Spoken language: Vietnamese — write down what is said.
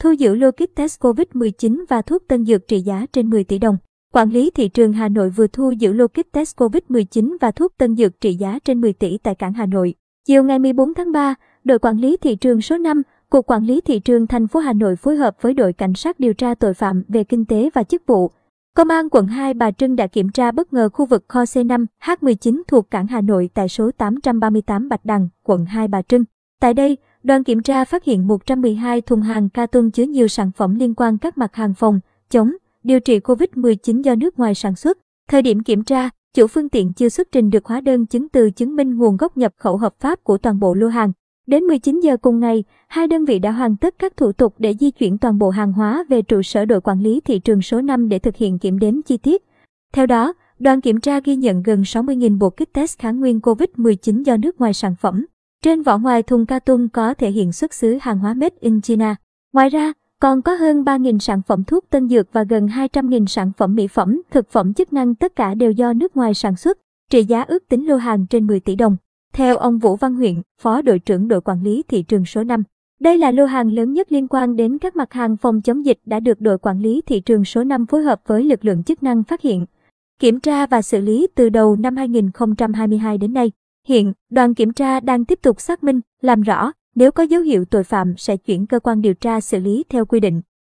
thu giữ lô kit test COVID-19 và thuốc tân dược trị giá trên 10 tỷ đồng. Quản lý thị trường Hà Nội vừa thu giữ lô kit test COVID-19 và thuốc tân dược trị giá trên 10 tỷ tại cảng Hà Nội. Chiều ngày 14 tháng 3, đội quản lý thị trường số 5, Cục Quản lý thị trường thành phố Hà Nội phối hợp với đội cảnh sát điều tra tội phạm về kinh tế và chức vụ. Công an quận 2 Bà Trưng đã kiểm tra bất ngờ khu vực kho C5 H19 thuộc cảng Hà Nội tại số 838 Bạch Đằng, quận 2 Bà Trưng. Tại đây, đoàn kiểm tra phát hiện 112 thùng hàng ca tông chứa nhiều sản phẩm liên quan các mặt hàng phòng, chống, điều trị COVID-19 do nước ngoài sản xuất. Thời điểm kiểm tra, chủ phương tiện chưa xuất trình được hóa đơn chứng từ chứng minh nguồn gốc nhập khẩu hợp pháp của toàn bộ lô hàng. Đến 19 giờ cùng ngày, hai đơn vị đã hoàn tất các thủ tục để di chuyển toàn bộ hàng hóa về trụ sở đội quản lý thị trường số 5 để thực hiện kiểm đếm chi tiết. Theo đó, đoàn kiểm tra ghi nhận gần 60.000 bộ kit test kháng nguyên COVID-19 do nước ngoài sản phẩm. Trên vỏ ngoài thùng ca có thể hiện xuất xứ hàng hóa made in China. Ngoài ra, còn có hơn 3.000 sản phẩm thuốc tân dược và gần 200.000 sản phẩm mỹ phẩm, thực phẩm chức năng tất cả đều do nước ngoài sản xuất, trị giá ước tính lô hàng trên 10 tỷ đồng. Theo ông Vũ Văn Huyện, Phó đội trưởng đội quản lý thị trường số 5, đây là lô hàng lớn nhất liên quan đến các mặt hàng phòng chống dịch đã được đội quản lý thị trường số 5 phối hợp với lực lượng chức năng phát hiện, kiểm tra và xử lý từ đầu năm 2022 đến nay. Hiện, đoàn kiểm tra đang tiếp tục xác minh, làm rõ, nếu có dấu hiệu tội phạm sẽ chuyển cơ quan điều tra xử lý theo quy định.